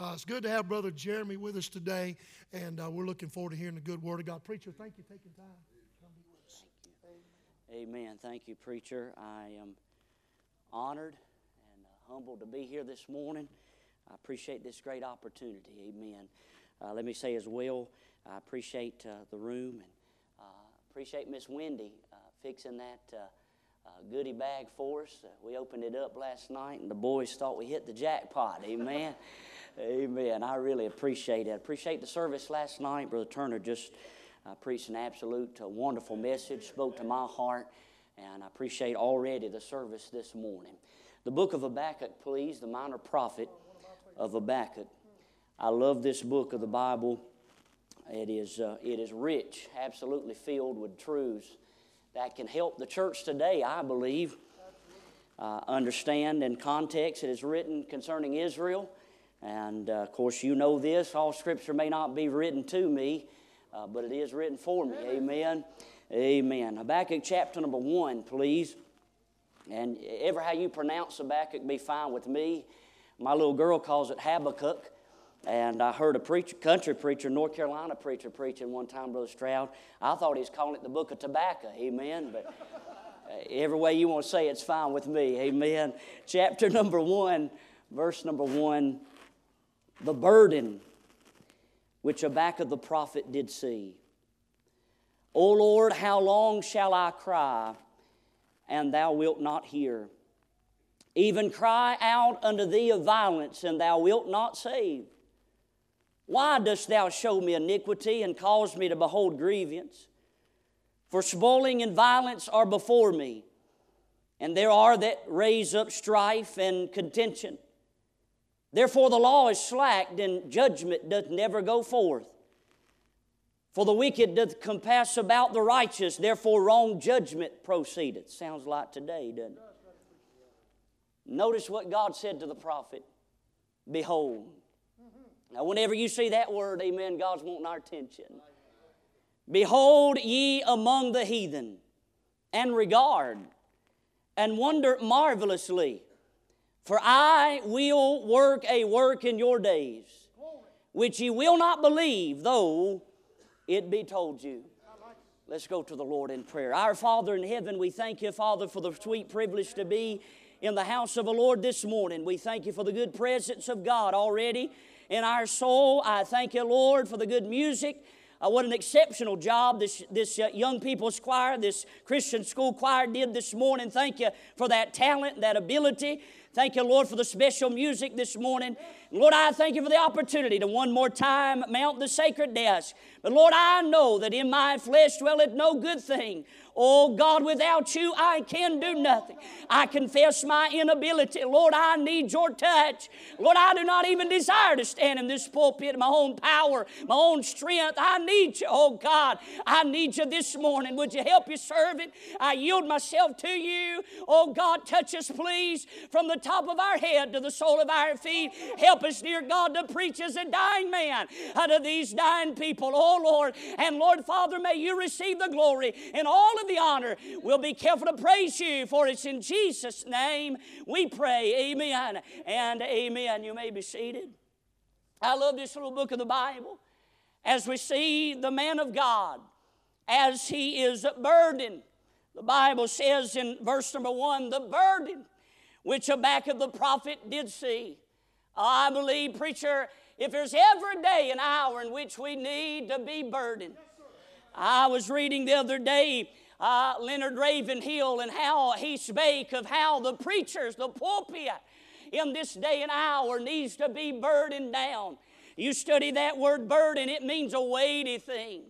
Uh, it's good to have Brother Jeremy with us today, and uh, we're looking forward to hearing the good word of God. Preacher, thank you for taking time. Amen. Thank you, preacher. I am honored and uh, humbled to be here this morning. I appreciate this great opportunity. Amen. Uh, let me say as well, I appreciate uh, the room and uh, appreciate Miss Wendy uh, fixing that uh, goodie bag for us. we opened it up last night, and the boys thought we hit the jackpot. Amen. Amen. I really appreciate it. Appreciate the service last night. Brother Turner just uh, preached an absolute uh, wonderful message, spoke to my heart, and I appreciate already the service this morning. The book of Habakkuk, please, the minor prophet of Habakkuk. I love this book of the Bible. It is, uh, it is rich, absolutely filled with truths that can help the church today, I believe, uh, understand in context. It is written concerning Israel. And uh, of course, you know this all scripture may not be written to me, uh, but it is written for me. Amen. Amen. Habakkuk chapter number one, please. And ever how you pronounce Habakkuk be fine with me. My little girl calls it Habakkuk. And I heard a preacher, country preacher, North Carolina preacher preaching one time, Brother Stroud. I thought he was calling it the book of tobacco. Amen. But uh, every way you want to say it's fine with me. Amen. Chapter number one, verse number one. The burden which Habakkuk the prophet did see. O Lord, how long shall I cry, and thou wilt not hear? Even cry out unto thee of violence, and thou wilt not save. Why dost thou show me iniquity and cause me to behold grievance? For spoiling and violence are before me, and there are that raise up strife and contention. Therefore, the law is slacked, and judgment doth never go forth. For the wicked doth compass about the righteous, therefore wrong judgment proceedeth. Sounds like today, doesn't it? Notice what God said to the prophet Behold. Now, whenever you see that word, amen, God's wanting our attention. Behold ye among the heathen, and regard, and wonder marvelously for I will work a work in your days, which ye will not believe, though it be told you. Let's go to the Lord in prayer. Our Father in heaven, we thank you, Father, for the sweet privilege to be in the house of the Lord this morning. We thank you for the good presence of God already in our soul. I thank you, Lord, for the good music. Uh, what an exceptional job this, this uh, young people's choir, this Christian school choir did this morning. Thank you for that talent, that ability. Thank you, Lord, for the special music this morning. Lord, I thank you for the opportunity to one more time mount the sacred desk. But Lord, I know that in my flesh dwelleth no good thing. Oh God, without you, I can do nothing. I confess my inability. Lord, I need your touch. Lord, I do not even desire to stand in this pulpit in my own power, my own strength. I need you. Oh God, I need you this morning. Would you help your servant? I yield myself to you. Oh God, touch us, please, from the top of our head to the sole of our feet. Help us, dear God, to preach as a dying man unto these dying people. Oh Oh, Lord, and Lord Father, may you receive the glory and all of the honor. We'll be careful to praise you, for it's in Jesus' name we pray. Amen and amen. You may be seated. I love this little book of the Bible as we see the man of God as he is burdened. The Bible says in verse number one, the burden which Habakkuk the prophet did see. I believe, preacher, if there's ever a day, an hour in which we need to be burdened. I was reading the other day uh, Leonard Ravenhill and how he spake of how the preachers, the pulpit, in this day and hour needs to be burdened down. You study that word burden, it means a weighty thing.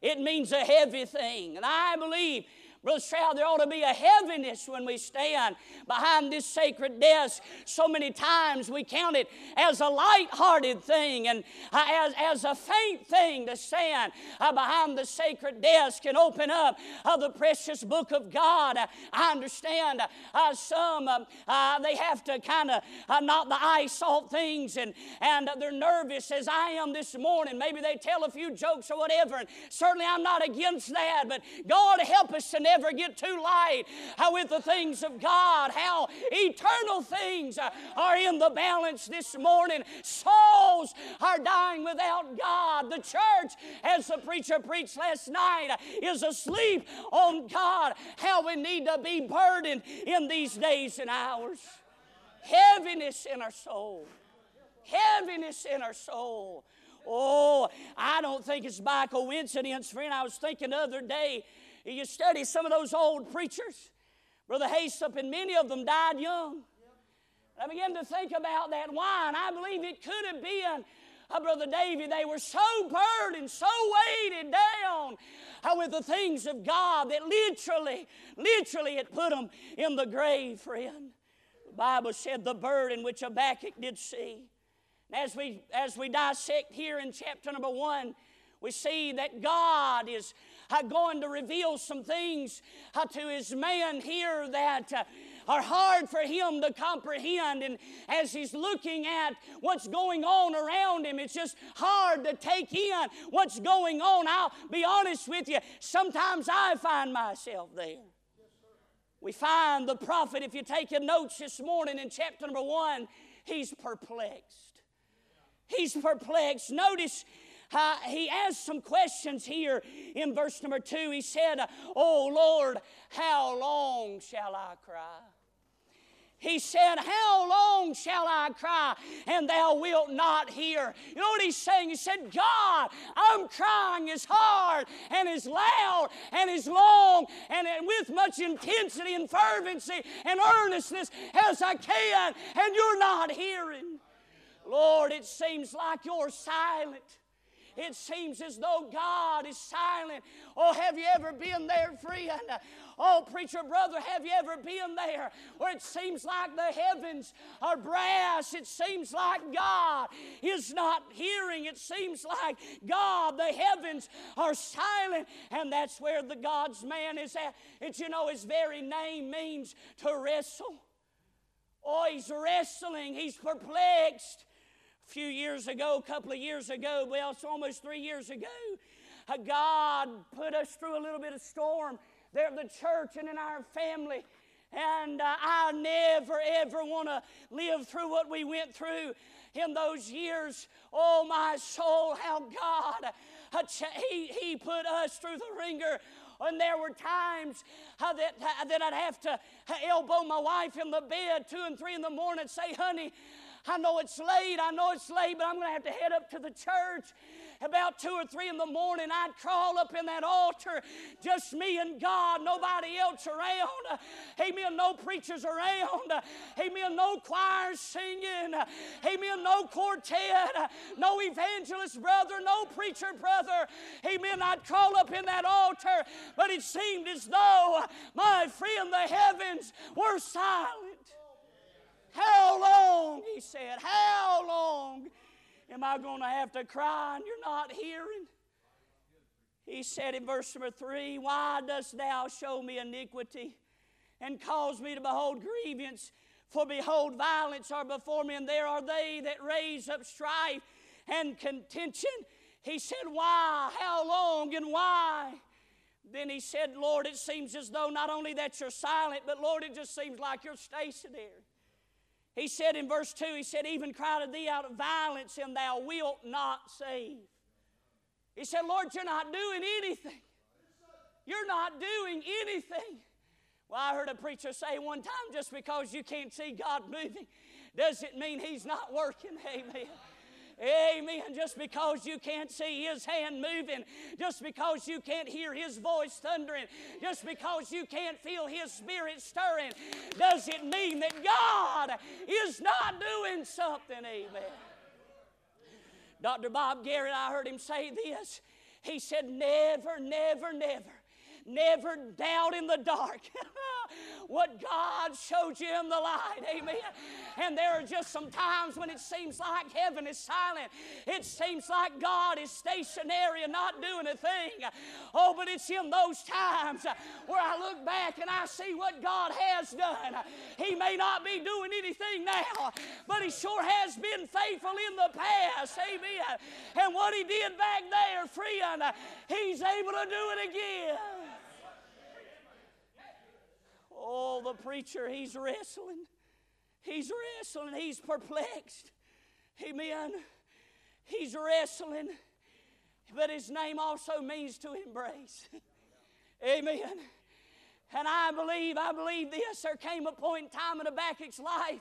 It means a heavy thing. And I believe Brother Stroud, there ought to be a heaviness when we stand behind this sacred desk. So many times we count it as a light-hearted thing and uh, as, as a faint thing to stand uh, behind the sacred desk and open up uh, the precious book of God. I understand some, um, they have to kind of knock the eye salt things and, and they're nervous as I am this morning. Maybe they tell a few jokes or whatever. And certainly I'm not against that, but God help us to never never get too light with the things of God, how eternal things are in the balance this morning. Souls are dying without God. The church, as the preacher preached last night, is asleep on God. How we need to be burdened in these days and hours. Heaviness in our soul. Heaviness in our soul. Oh, I don't think it's by coincidence, friend. I was thinking the other day, you study some of those old preachers, Brother Haysop, and many of them died young. I began to think about that. And I believe it could have been, uh, Brother David, they were so burdened, so weighted down uh, with the things of God that literally, literally it put them in the grave, friend. The Bible said the burden which Habakkuk did see. As we, as we dissect here in chapter number one, we see that God is going to reveal some things uh, to his man here that uh, are hard for him to comprehend. And as he's looking at what's going on around him, it's just hard to take in what's going on. I'll be honest with you, sometimes I find myself there. We find the prophet, if you're taking notes this morning in chapter number one, he's perplexed. He's perplexed. Notice uh, he asked some questions here in verse number two. He said, Oh Lord, how long shall I cry? He said, How long shall I cry and thou wilt not hear? You know what he's saying? He said, God, I'm crying as hard and as loud and as long and with much intensity and fervency and earnestness as I can, and you're not hearing. Lord, it seems like you're silent. It seems as though God is silent. Oh, have you ever been there, friend? Oh, preacher brother, have you ever been there where it seems like the heavens are brass? It seems like God is not hearing. It seems like God, the heavens are silent. And that's where the God's man is at. It's, you know, his very name means to wrestle. Oh, he's wrestling, he's perplexed. A few years ago, a couple of years ago, well, it's almost three years ago, uh, God put us through a little bit of storm there the church and in our family. And uh, I never, ever want to live through what we went through in those years. Oh, my soul, how God, uh, he, he put us through the wringer. And there were times uh, that, uh, that I'd have to uh, elbow my wife in the bed two and three in the morning and say, honey, I know it's late, I know it's late, but I'm going to have to head up to the church. About two or three in the morning, I'd crawl up in that altar, just me and God, nobody else around. Amen. No preachers around. Amen. No choir singing. Amen. No quartet. No evangelist brother. No preacher brother. Amen. I'd crawl up in that altar, but it seemed as though my friend, the heavens were silent. How long, he said, how long am I going to have to cry and you're not hearing? He said in verse number three, Why dost thou show me iniquity and cause me to behold grievance? For behold, violence are before me, and there are they that raise up strife and contention. He said, Why? How long and why? Then he said, Lord, it seems as though not only that you're silent, but Lord, it just seems like you're stationary. He said in verse 2, He said, Even cried to thee out of violence, and thou wilt not save. He said, Lord, you're not doing anything. You're not doing anything. Well, I heard a preacher say one time just because you can't see God moving doesn't mean He's not working. Amen. Amen. Just because you can't see His hand moving, just because you can't hear His voice thundering, just because you can't feel His Spirit stirring, doesn't mean that God is not doing something. Amen. Dr. Bob Garrett, I heard him say this. He said, Never, never, never Never doubt in the dark what God showed you in the light. Amen. And there are just some times when it seems like heaven is silent. It seems like God is stationary and not doing a thing. Oh, but it's in those times where I look back and I see what God has done. He may not be doing anything now, but He sure has been faithful in the past. Amen. And what He did back there, friend, He's able to do it again. Oh, the preacher, he's wrestling. He's wrestling. He's perplexed. Amen. He's wrestling, but his name also means to embrace. Amen. And I believe, I believe this. There came a point in time in Habakkuk's life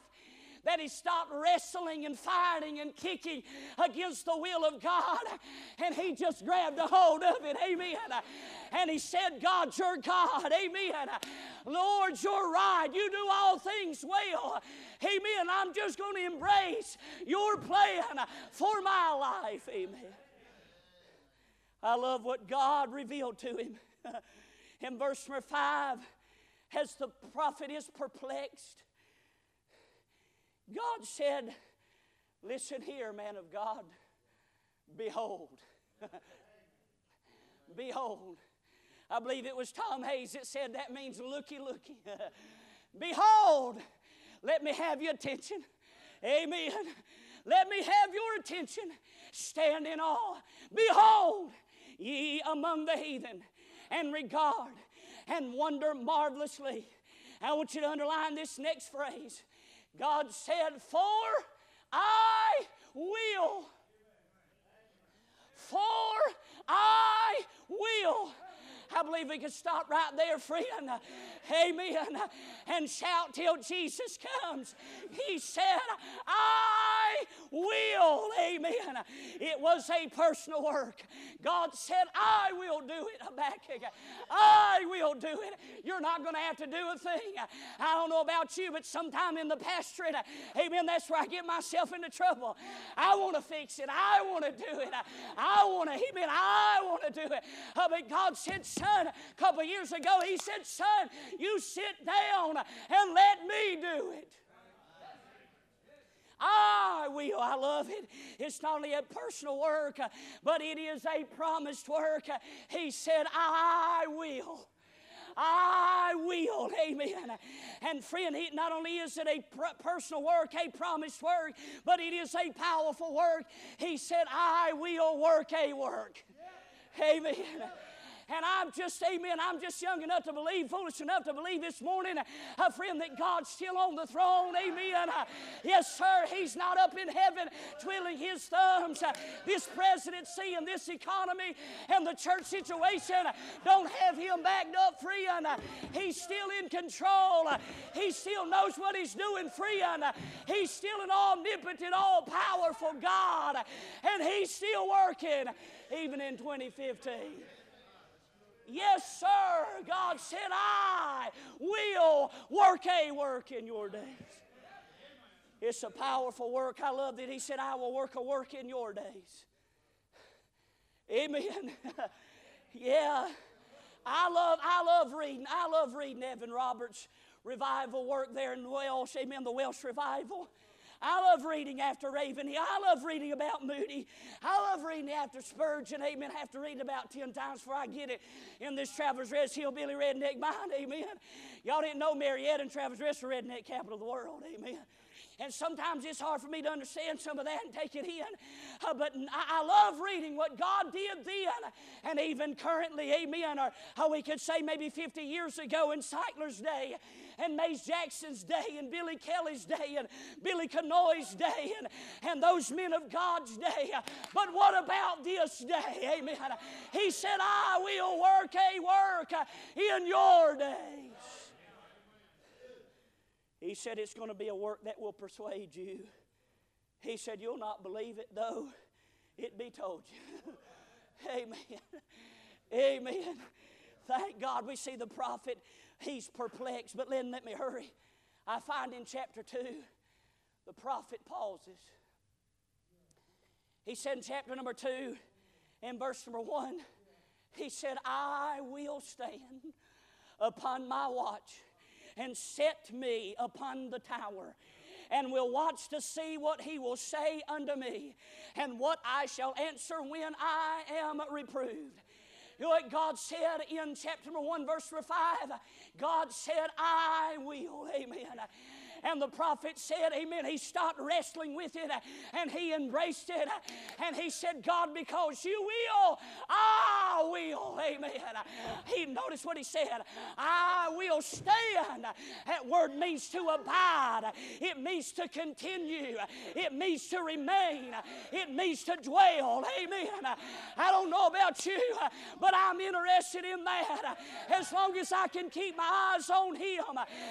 that he stopped wrestling and fighting and kicking against the will of God and he just grabbed a hold of it. Amen. And he said, God, you're God. Amen. Lord, you're right. You do all things well. Amen. I'm just going to embrace your plan for my life. Amen. I love what God revealed to him. In verse number 5, as the prophet is perplexed, God said, Listen here, man of God. Behold. Behold. I believe it was Tom Hayes that said that means looky, looky. Behold. Let me have your attention. Amen. Let me have your attention. Stand in awe. Behold, ye among the heathen, and regard and wonder marvelously. I want you to underline this next phrase God said, For I will. For I will. I believe we could stop right there, friend. Amen. And shout till Jesus comes. He said, I will. Amen. It was a personal work. God said, I will do it. Habakkuk, I will do it. You're not going to have to do a thing. I don't know about you, but sometime in the pastorate, amen, that's where I get myself into trouble. I want to fix it. I want to do it. I want to, amen, I want to do it. Uh, but God said, son, a couple years ago, He said, son, you sit down and let me do it. Ah, I will. I love it. It's not only a personal work, uh, but it is a promised work. He said, I will. I will. Amen. And friend, not only is it a personal work, a promised work, but it is a powerful work. He said, I will work a work. Amen. And I'm just, amen, I'm just young enough to believe, foolish enough to believe this morning, a friend, that God's still on the throne. Amen. Uh, yes, sir, He's not up in heaven twiddling His thumbs. Uh, this presidency and this economy and the church situation don't have Him backed up, friend. Uh, he's still in control. He still knows what He's doing, friend. He's still an omnipotent, all powerful God. And He's still working even in 2015. Yes, sir. God said, I will work a work in your days. It's a powerful work. I love that He said, I will work a work in your days. Amen. yeah. I love, I love reading. I love reading Evan Roberts' revival work there in Welsh. Amen. The Welsh revival. I love reading after Ravenhill. I love reading about Moody. I love reading after Spurgeon. Amen. I have to read about 10 times before I get it in this Travelers Rest Hillbilly Redneck mind. Amen. Y'all didn't know Marietta and Travelers Rest are redneck capital of the world. Amen. And sometimes it's hard for me to understand some of that and take it in. Uh, but I, I, love reading what God did then and even currently, amen, or how we could say maybe 50 years ago in Sightler's day and Mays Jackson's day and Billy Kelly's day and Billy Canoy's day and, and those men of God's day. But what about this day? Amen. He said, I will work a work in your days. He said, It's going to be a work that will persuade you. He said, You'll not believe it, though it be told you. Amen. Amen. Thank God we see the prophet. He's perplexed, but then let me hurry. I find in chapter 2, the prophet pauses. He said in chapter number 2, in verse number 1, he said, I will stand upon my watch and set me upon the tower and will watch to see what he will say unto me and what I shall answer when I am reproved. You know what God said in chapter 1, verse 5? God said, I will. Amen. And the prophet said, Amen. He stopped wrestling with it and he embraced it. And he said, God, because you will, I will. Amen. He noticed what he said. I will stand. That word means to abide. It means to continue. It means to remain. It means to dwell. Amen. I don't know about you, but I'm interested in that. As long as I can keep my eyes on Him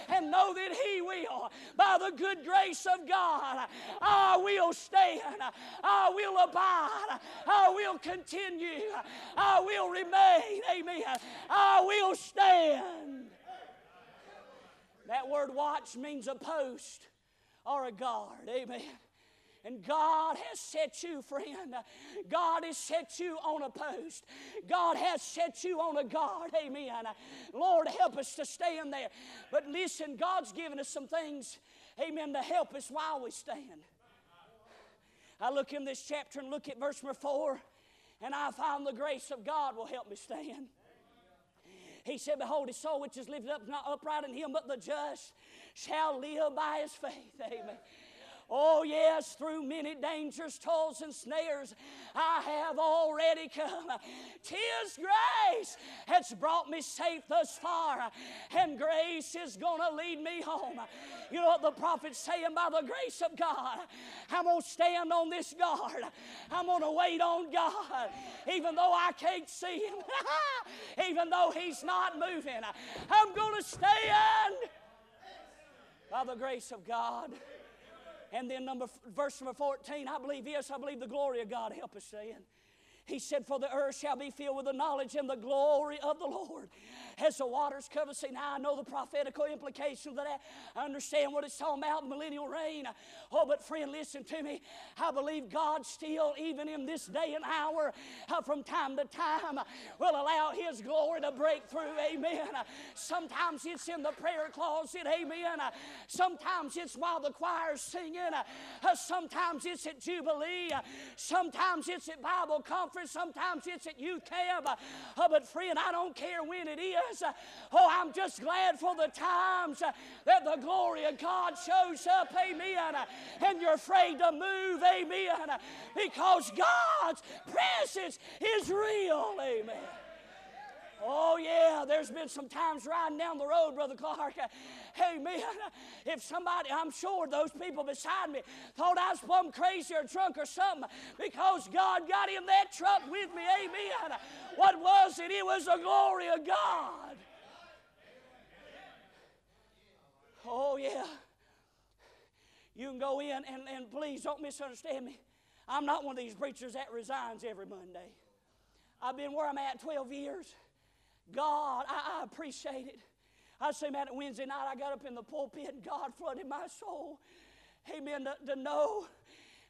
and know that He will, by the good grace of God, I will stand. I will abide. I will continue. I will remain. Amen. I will stand. That word watch means a post or a guard. Amen. And God has set you, friend. God has set you on a post. God has set you on a guard. Amen. Lord, help us to stand there. But listen, God's given us some things, amen, to help us while we stand. I look in this chapter and look at verse number four, and I find the grace of God will help me stand. He said, Behold, his soul which is lifted up, not upright in him, but the just shall live by his faith. Amen. Oh, yes, through many dangers, toils, and snares, I have already come. Tis grace has brought me safe thus far, and grace is going to lead me home. You know what the prophet's saying? By the grace of God, I'm going to stand on this guard. I'm going to wait on God, even though I can't see Him, even though He's not moving. I'm going to stand by the grace of God. And then number verse number 14, I believe, yes, I believe the glory of God help us stand. He said, For the earth shall be filled with the knowledge and the glory of the Lord as the waters cover. See, now I know the prophetical implications of that. I understand what it's talking about, millennial reign. Oh, but friend, listen to me. I believe God still, even in this day and hour, uh, from time to time, will allow His glory to break through. Amen. Sometimes it's in the prayer closet. Amen. Sometimes it's while the choir's singing. Uh, sometimes it's at Jubilee. Sometimes it's at Bible conference. Sometimes it's at youth camp. Uh, but friend, I don't care when it is. Oh, I'm just glad for the times that the glory of God shows up. Amen. And you're afraid to move. Amen. Because God's presence is real. Amen. Oh, yeah, there's been some times riding down the road, Brother Clark. Hey, Amen. If somebody, I'm sure those people beside me thought I was plumb crazy or drunk or something because God got in that truck with me. Amen. What was it? It was the glory of God. Oh, yeah. You can go in and, and please don't misunderstand me. I'm not one of these preachers that resigns every Monday. I've been where I'm at 12 years. God, I, I appreciate it. I say, man, Wednesday night I got up in the pulpit and God flooded my soul. Amen. To, to know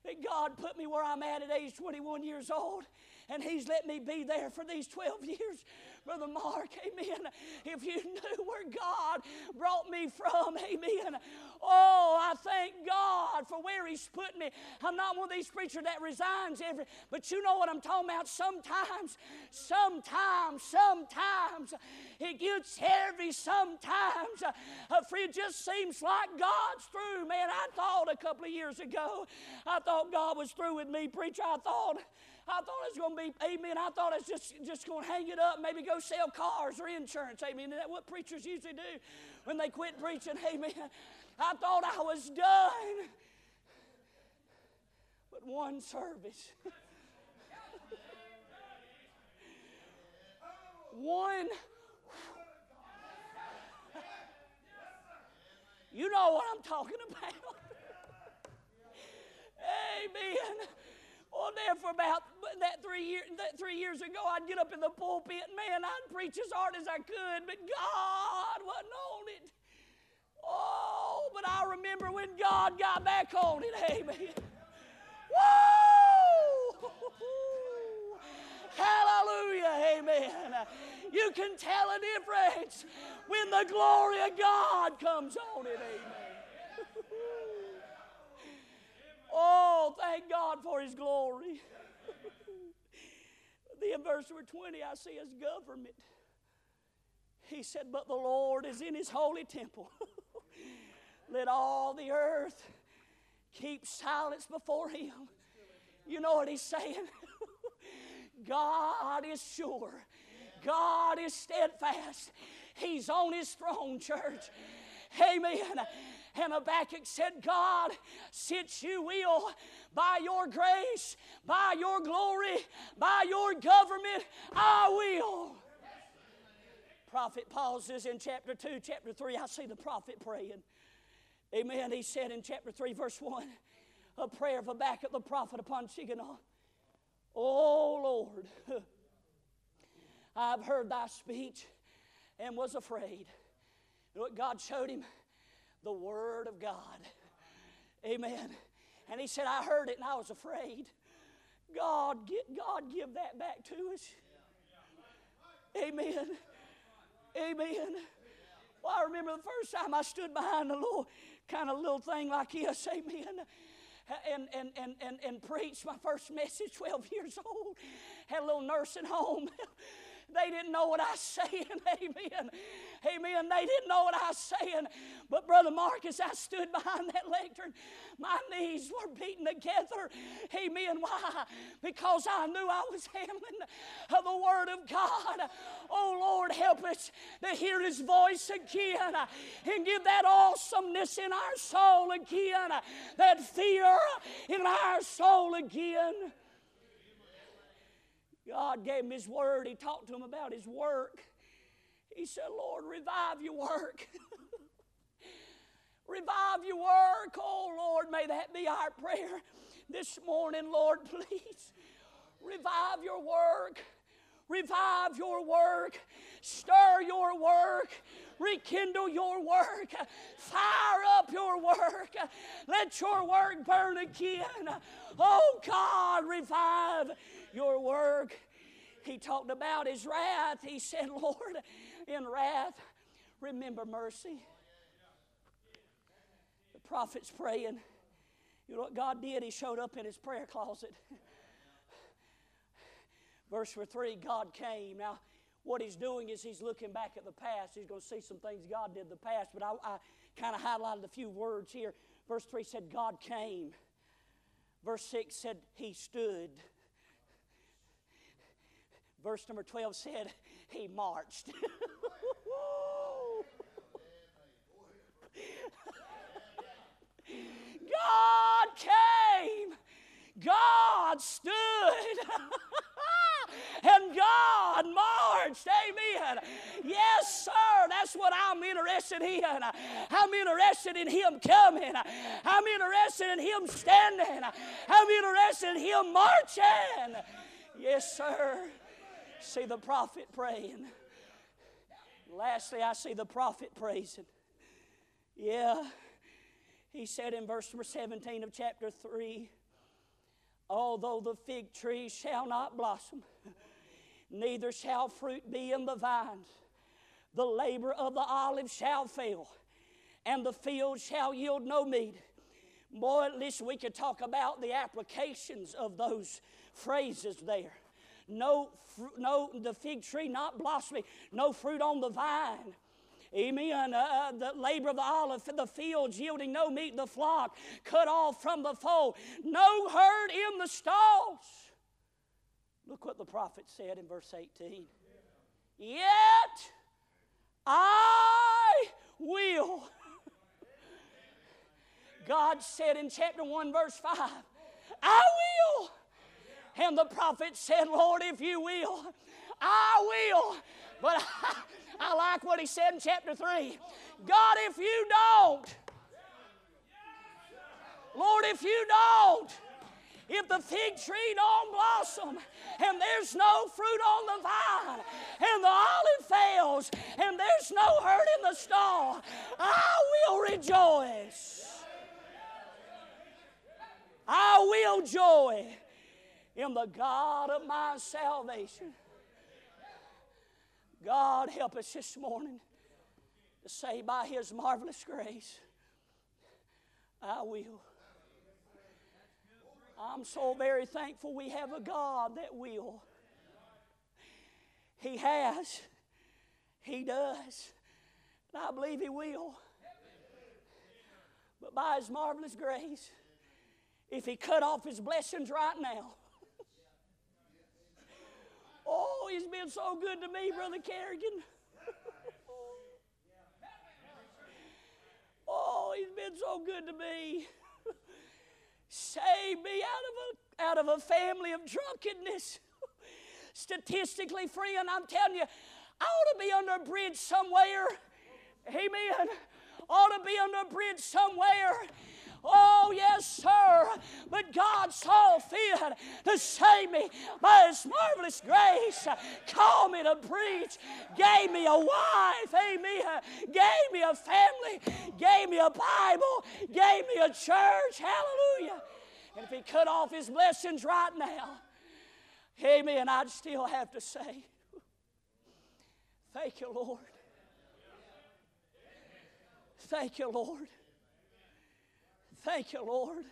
that God put me where I'm at at age 21 years old and He's let me be there for these 12 years. Brother Mark, amen. If you knew where God brought me from, amen. Oh, I thank God for where He's put me. I'm not one of these preachers that resigns every, but you know what I'm talking about. Sometimes, sometimes, sometimes it gets heavy. Sometimes, uh, it just seems like God's through. Man, I thought a couple of years ago, I thought God was through with me, preacher. I thought. I thought it was going to be, amen. I thought I was just, just going to hang it up, maybe go sell cars or insurance, amen. Is that what preachers usually do when they quit preaching, amen. I thought I was done. But one service. one. You know what I'm talking about. Amen. Well, there for about that three, year, that three years ago, I'd get up in the pulpit, man, I'd preach as hard as I could, but God wasn't on it. Oh, but I remember when God got back on it. Amen. Woo! Hallelujah. Amen. You can tell a difference when the glory of God comes on it. Amen. Oh, thank God for His glory. then, verse number 20, I see His government. He said, But the Lord is in His holy temple. Let all the earth keep silence before him. You know what he's saying? God is sure. God is steadfast. He's on his throne, church. Amen. And Habakkuk said, God, since you will, by your grace, by your glory, by your government, I will. Prophet pauses in chapter 2, chapter 3. I see the prophet praying. Amen. He said in chapter 3, verse 1, a prayer of Habakkuk the prophet upon Shigionoth. Oh Lord, I've heard thy speech and was afraid. You know what God showed him? The Word of God. Amen. And he said, I heard it and I was afraid. God, get, God give that back to us. Amen. Amen. Well, I remember the first time I stood behind a little kind of little thing like this. Amen and, and, and, and, and preached my first message, 12 years old. Had a little nursing home. They didn't know what I was saying. Amen. Amen. They didn't know what I was saying. But Brother Marcus, I stood behind that lectern, my knees were beating together. Amen. Why? Because I knew I was handling the Word of God. Oh Lord, help us to hear His voice again and give that awesomeness in our soul again, that fear in our soul again. God gave him his word. He talked to him about his work. He said, Lord, revive your work. revive your work. Oh, Lord, may that be our prayer this morning, Lord, please. Revive your work. Revive your work. Stir your work. Rekindle your work. Fire up your work. Let your work burn again. Oh God, revive your work. He talked about his wrath. He said, Lord, in wrath, remember mercy. The prophet's praying. You know what God did? He showed up in his prayer closet. Verse 3 God came. Now, what he's doing is he's looking back at the past. He's going to see some things God did in the past, but I, I kind of highlighted a few words here. Verse 3 said, God came. Verse 6 said, He stood. Verse number 12 said, He marched. God came. God stood. and God marched. Amen. Yes, sir. That's what I'm interested in. I'm interested in Him coming. I'm interested in Him standing. I'm interested in Him marching. Yes, sir. See the prophet praying. Lastly, I see the prophet praising. Yeah. He said in verse number 17 of chapter 3 Although the fig tree shall not blossom, neither shall fruit be in the vines, the labor of the olive shall fail, and the field shall yield no meat. Boy, at least we could talk about the applications of those phrases there. No, no, the fig tree not blossoming, no fruit on the vine. Amen. Uh, uh, the labor of the olive, the fields yielding no meat, the flock cut off from the fold, no herd in the stalls. Look what the prophet said in verse 18. Yet I will. God said in chapter 1, verse 5, I will. And the prophet said, Lord, if you will, I will. But I, I like what he said in chapter 3. God, if you don't, Lord, if you don't, if the fig tree don't blossom and there's no fruit on the vine and the olive fails and there's no herd in the stall, I will rejoice. I will joy in the God of my salvation. God, help us this morning to say, by His marvelous grace, I will. I'm so very thankful we have a God that will. He has, He does, and I believe He will. But by His marvelous grace, if He cut off His blessings right now, oh, He's been so good to me, Brother Kerrigan. oh, He's been so good to me. Save me out of a, out of a family of drunkenness. Statistically, friend, I'm telling you, I ought to be under a bridge somewhere. Amen. Ought to be under a bridge somewhere. Oh, yes, sir. But God saw fit to save me by His marvelous grace. Called me to preach. Gave me a wife. Amen. Gave me a family. Gave me a Bible. Gave me a church. Hallelujah. And if He cut off His blessings right now, amen, I'd still have to say, Thank you, Lord. Thank you, Lord. Thank you, Lord.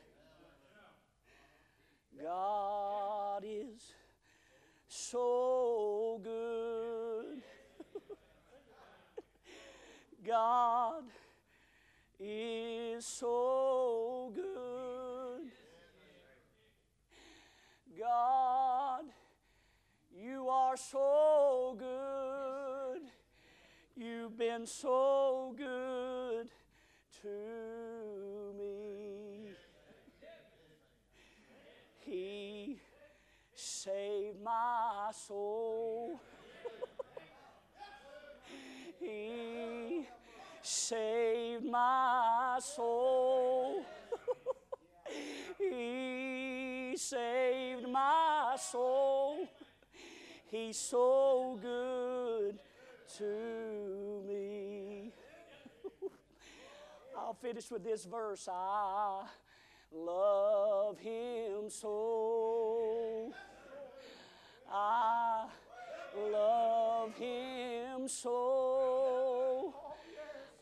God is so good. God is so good. God, you are so good. You've been so good to me. He saved my soul. he saved my soul. he saved my soul. He's so good to me. I'll finish with this verse. I love him so. I love him so.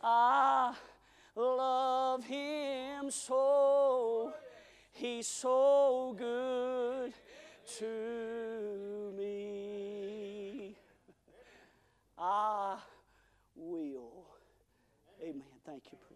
I love him so. He's so good to me. I will. Amen. Thank you.